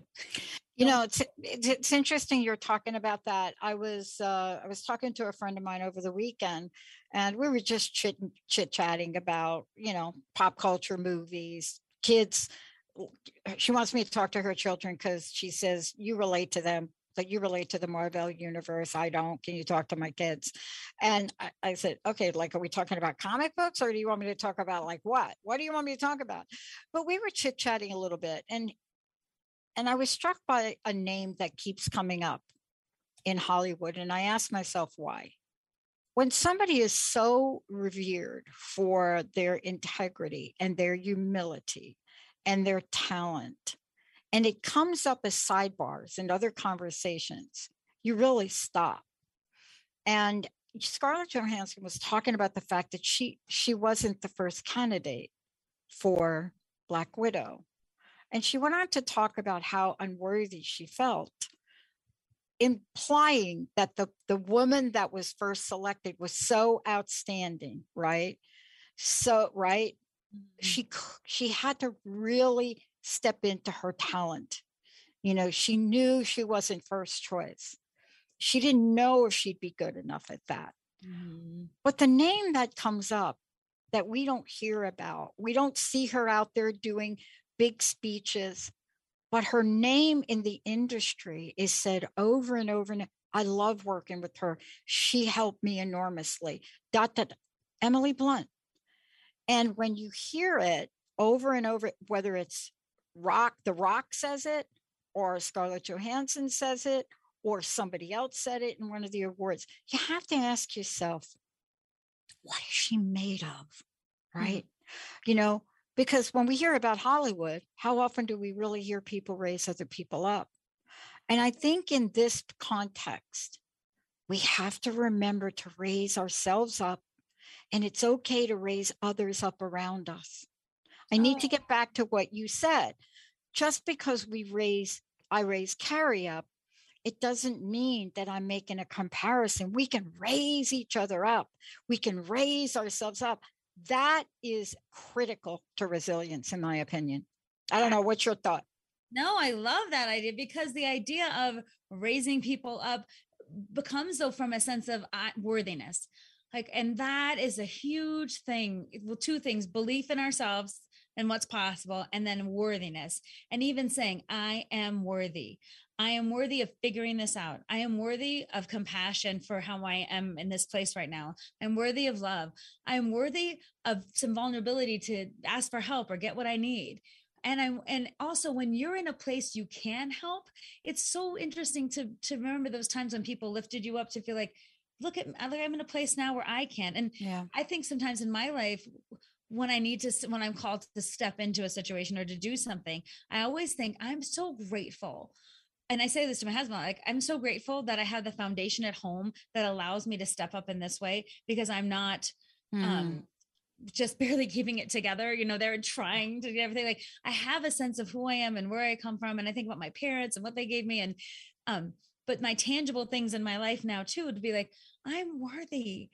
You know, it's, it's interesting you're talking about that. I was uh, I was talking to a friend of mine over the weekend, and we were just chit chit chatting about you know pop culture, movies, kids. She wants me to talk to her children because she says you relate to them, that you relate to the Marvel universe. I don't. Can you talk to my kids? And I, I said, okay, like, are we talking about comic books, or do you want me to talk about like what? What do you want me to talk about? But we were chit chatting a little bit, and and I was struck by a name that keeps coming up in Hollywood. And I asked myself why. When somebody is so revered for their integrity and their humility and their talent, and it comes up as sidebars and other conversations, you really stop. And Scarlett Johansson was talking about the fact that she she wasn't the first candidate for Black Widow. And she went on to talk about how unworthy she felt, implying that the, the woman that was first selected was so outstanding, right? So, right? Mm-hmm. She she had to really step into her talent. You know, she knew she wasn't first choice. She didn't know if she'd be good enough at that. Mm-hmm. But the name that comes up that we don't hear about, we don't see her out there doing big speeches, but her name in the industry is said over and over and I love working with her. She helped me enormously. Dot dot Emily Blunt. And when you hear it, over and over, whether it's Rock, The Rock says it, or Scarlett Johansson says it, or somebody else said it in one of the awards. You have to ask yourself, what is she made of? Right. Mm-hmm. You know, because when we hear about Hollywood, how often do we really hear people raise other people up? And I think in this context, we have to remember to raise ourselves up, and it's okay to raise others up around us. I need to oh. get back to what you said. Just because we raise, I raise Carrie up, it doesn't mean that I'm making a comparison. We can raise each other up, we can raise ourselves up. That is critical to resilience, in my opinion. I don't know. What's your thought? No, I love that idea because the idea of raising people up becomes though from a sense of uh, worthiness. Like, and that is a huge thing. Well, two things belief in ourselves and what's possible, and then worthiness. And even saying, I am worthy. I am worthy of figuring this out. I am worthy of compassion for how I am in this place right now. I'm worthy of love. I am worthy of some vulnerability to ask for help or get what I need. And I and also when you're in a place you can help, it's so interesting to to remember those times when people lifted you up to feel like, look at like I'm in a place now where I can. And yeah. I think sometimes in my life, when I need to, when I'm called to step into a situation or to do something, I always think I'm so grateful and I say this to my husband, like, I'm so grateful that I have the foundation at home that allows me to step up in this way because I'm not mm. um, just barely keeping it together. You know, they're trying to do everything. Like, I have a sense of who I am and where I come from. And I think about my parents and what they gave me. And, um, but my tangible things in my life now, too, would be like, I'm worthy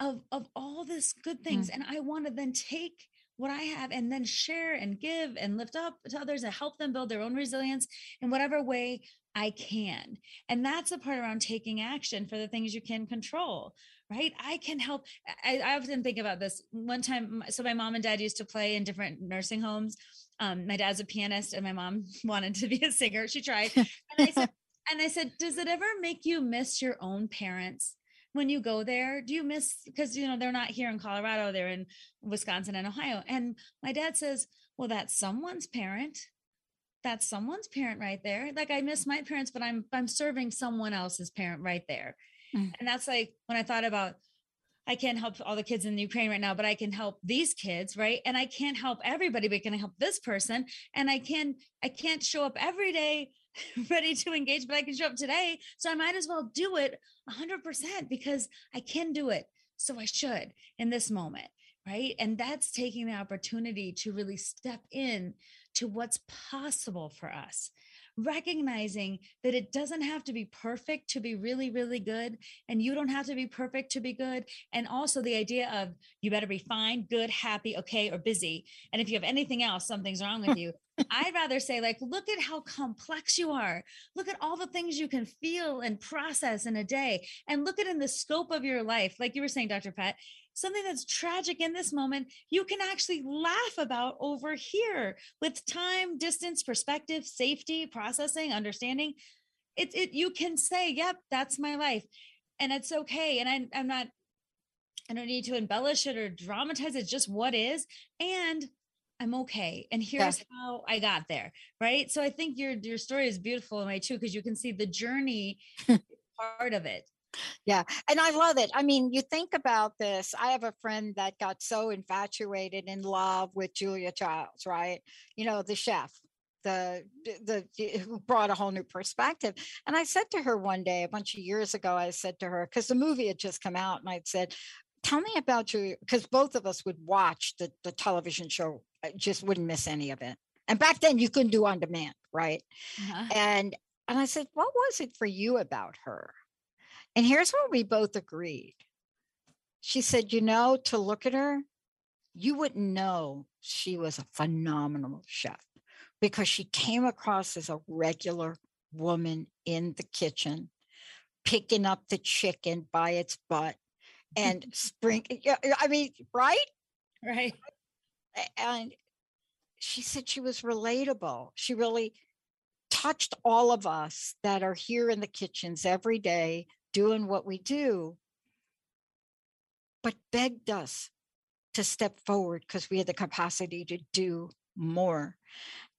of, of all this good things. Mm. And I want to then take what I have and then share and give and lift up to others and help them build their own resilience in whatever way I can. And that's the part around taking action for the things you can control, right? I can help. I, I often think about this one time. So, my mom and dad used to play in different nursing homes. Um, my dad's a pianist and my mom wanted to be a singer. She tried. And I said, and I said, does it ever make you miss your own parents? When you go there do you miss because you know they're not here in colorado they're in wisconsin and ohio and my dad says well that's someone's parent that's someone's parent right there like i miss my parents but i'm i'm serving someone else's parent right there mm. and that's like when i thought about I can't help all the kids in the Ukraine right now, but I can help these kids, right? And I can't help everybody, but can I help this person? And I can I can't show up every day ready to engage, but I can show up today. So I might as well do it 100% because I can do it. So I should in this moment. Right. And that's taking the opportunity to really step in to what's possible for us recognizing that it doesn't have to be perfect to be really, really good. And you don't have to be perfect to be good. And also the idea of you better be fine, good, happy, okay, or busy. And if you have anything else, something's wrong with you. I'd rather say, like, look at how complex you are. Look at all the things you can feel and process in a day. And look at in the scope of your life. Like you were saying, Dr. Pat, something that's tragic in this moment, you can actually laugh about over here with time, distance, perspective, safety, processing, understanding. It, it you can say, yep, that's my life. And it's okay. And I, I'm not, I don't need to embellish it or dramatize it, just what is. And I'm okay. And here's yeah. how I got there. Right. So I think your your story is beautiful in way too, because you can see the journey part of it yeah. And I love it. I mean, you think about this. I have a friend that got so infatuated in love with Julia Childs, right? You know, the chef, the the who brought a whole new perspective. And I said to her one day, a bunch of years ago, I said to her, because the movie had just come out, and I'd said, Tell me about Julia, because both of us would watch the, the television show, I just wouldn't miss any of it. And back then you couldn't do on demand, right? Uh-huh. And and I said, What was it for you about her? And here's what we both agreed. She said, You know, to look at her, you wouldn't know she was a phenomenal chef because she came across as a regular woman in the kitchen, picking up the chicken by its butt and spring. I mean, right? Right. And she said she was relatable. She really touched all of us that are here in the kitchens every day doing what we do, but begged us to step forward because we had the capacity to do more.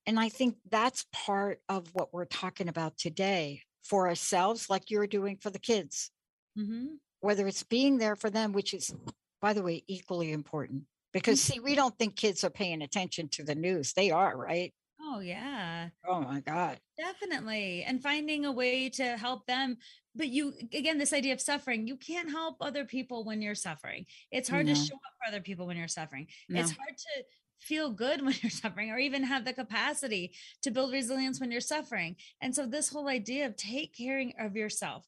And I think that's part of what we're talking about today for ourselves, like you're doing for the kids, Mhm. whether it's being there for them, which is, by the way, equally important. Because see, we don't think kids are paying attention to the news. They are, right? Oh, yeah. Oh my God. Definitely. And finding a way to help them. But you, again, this idea of suffering, you can't help other people when you're suffering. It's hard to show up for other people when you're suffering. It's hard to feel good when you're suffering or even have the capacity to build resilience when you're suffering. And so, this whole idea of take caring of yourself,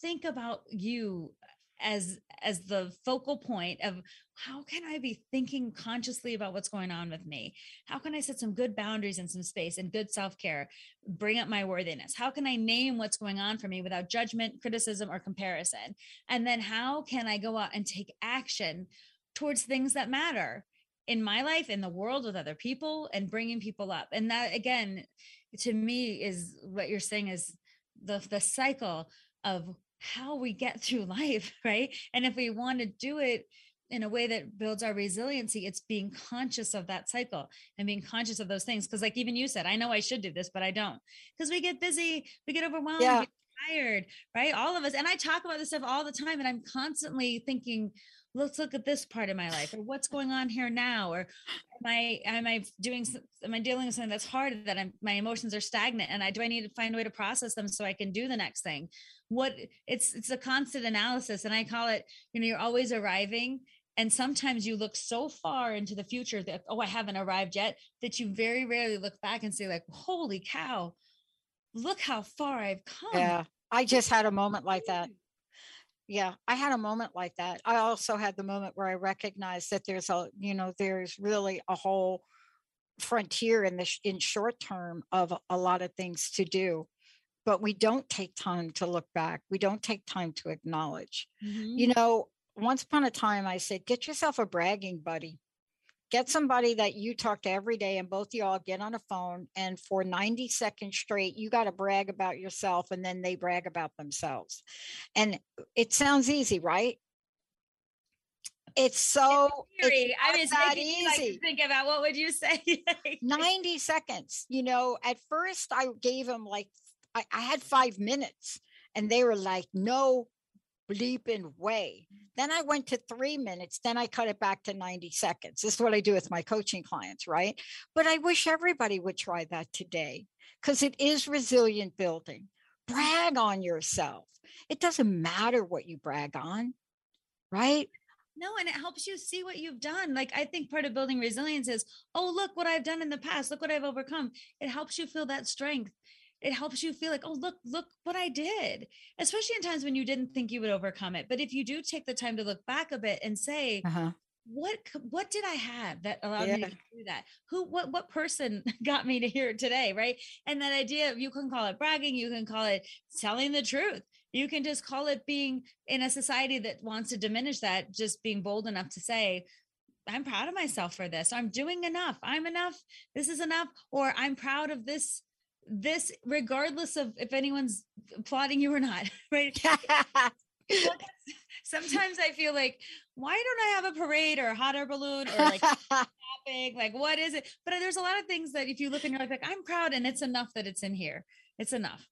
think about you as as the focal point of how can i be thinking consciously about what's going on with me? How can i set some good boundaries and some space and good self-care? Bring up my worthiness. How can i name what's going on for me without judgment criticism or comparison? And then how can i go out and take action towards things that matter in my life in the world with other people and bringing people up? And that again to me is what you're saying is the the cycle of how we get through life right? And if we want to do it in a way that builds our resiliency it's being conscious of that cycle and being conscious of those things. Because like even you said i know i should do this but i don't. Because we get busy we get overwhelmed we get tired right? All of us and i talk about this stuff all the time and i'm constantly thinking let's look at this part of my life or what's going on here now? or am i am i doing am i dealing with something that's hard that i'm my emotions are stagnant and i do i need to find a way to process them so i can do the next thing what it's it's a constant analysis and i call it you know you're always arriving and sometimes you look so far into the future that oh i haven't arrived yet that you very rarely look back and say like holy cow look how far i've come Yeah. I just had a moment like that. Yeah, I had a moment like that. I also had the moment where I recognized that there's a, you know, there's really a whole frontier in the in short term of a- a lot of things to do, but we don't take time to look back. We don't take time to acknowledge. Mhm. You know, once upon a time, I said, get yourself a bragging buddy. Get somebody that you talk to every day, and both y'all get on a phone. And for 90 seconds straight, you got to brag about yourself, and then they brag about themselves. And it sounds easy, right? It's so it's. I mean, that making me like think about what would you say? 90 seconds. You know, at first I gave him like, I, I had five minutes and they were like, no bleeping way. Then I went to three minutes. Then I cut it back to 90 seconds. This is what I do with my coaching clients, right? But I wish everybody would try that today because it is resilient building. Brag on yourself. It doesn't matter what you brag on, right? No, and it helps you see what you've done. Like I think part of building resilience is, oh, look what I've done in the past. Look what I've overcome. It helps you feel that strength. It helps you feel like, oh, look, look what I did. Especially in times when you didn't think you would overcome it. But if you do take the time to look back a bit and say, Uh-huh. what what did I have that allowed me to do that? Who what what person got me to here today, right? And that idea of you can call it bragging, you can call it telling the truth. You can just call it being in a society that wants to diminish that, just being bold enough to say, I'm proud of myself for this. I'm doing enough. I'm enough. This is enough. Or I'm proud of this, this, regardless of if anyone's applauding you or not. Right. Sometimes I feel like, why don't I have a parade or a hot air balloon or like shopping? Like, what is it? But there's a lot of things that if you look and you're like, like, I'm proud and it's enough that it's in here. It's enough.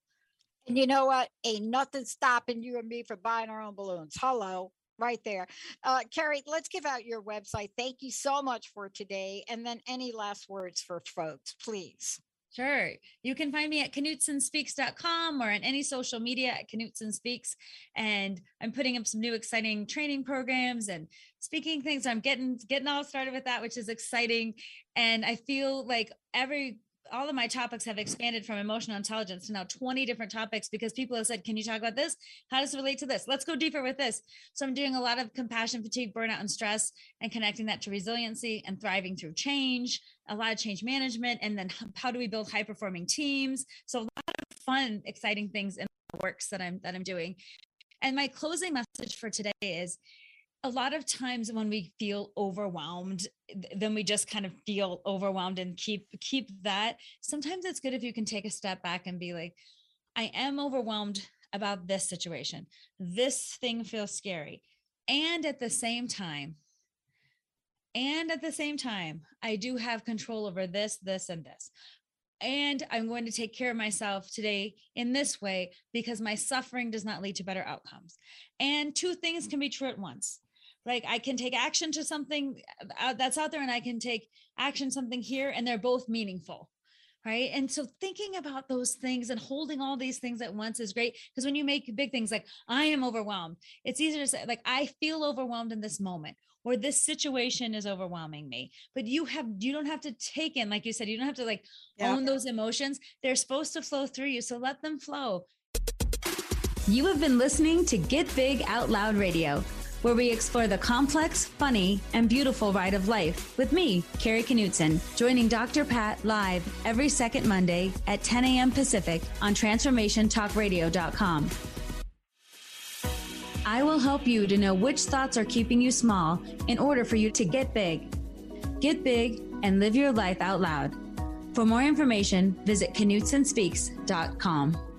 And you know what? Ain't nothing stopping you and me from buying our own balloons. Hello, right there. Uh, Carrie, let's give out your website. Thank you so much for today. And then any last words for folks, please. Sure. You can find me at knutsonspeaks.com or on any social media at Knutson Speaks. And I'm putting up some new exciting training programs and speaking things. I'm getting getting all started with that, which is exciting. And I feel like every all of my topics have expanded from emotional intelligence to now 20 different topics because people have said, Can you talk about this? How does it relate to this? Let's go deeper with this. So I'm doing a lot of compassion, fatigue, burnout, and stress, and connecting that to resiliency and thriving through change, a lot of change management, and then how do we build high performing teams? So a lot of fun, exciting things in the works that I'm that I'm doing. And my closing message for today is a lot of times when we feel overwhelmed then we just kind of feel overwhelmed and keep keep that sometimes it's good if you can take a step back and be like i am overwhelmed about this situation this thing feels scary and at the same time And at the same time, I do have control over this, this, and this. And I'm going to take care of myself today in this way because my suffering does not lead to better outcomes. And two things can be true at once. Like I can take action to something uh, that's out there and I can take action something here and they're both meaningful right? And so thinking about those things and holding all these things at once is great because when you make big things like i am overwhelmed it's easier to say like i feel overwhelmed in this moment or this situation is overwhelming me. But you have you don't have to take in like you said you don't have to like yeah. own those emotions they're supposed to flow through you so let them flow. You have been listening to get big out loud radio where we explore the complex, funny, and beautiful ride of life with me, Carrie Knutson, joining Dr. Pat live every second Monday at 10 a.m. Pacific on TransformationTalkRadio.com. I will help you to know which thoughts are keeping you small in order for you to get big. Get big and live your life out loud. For more information, visit KnutsonSpeaks.com.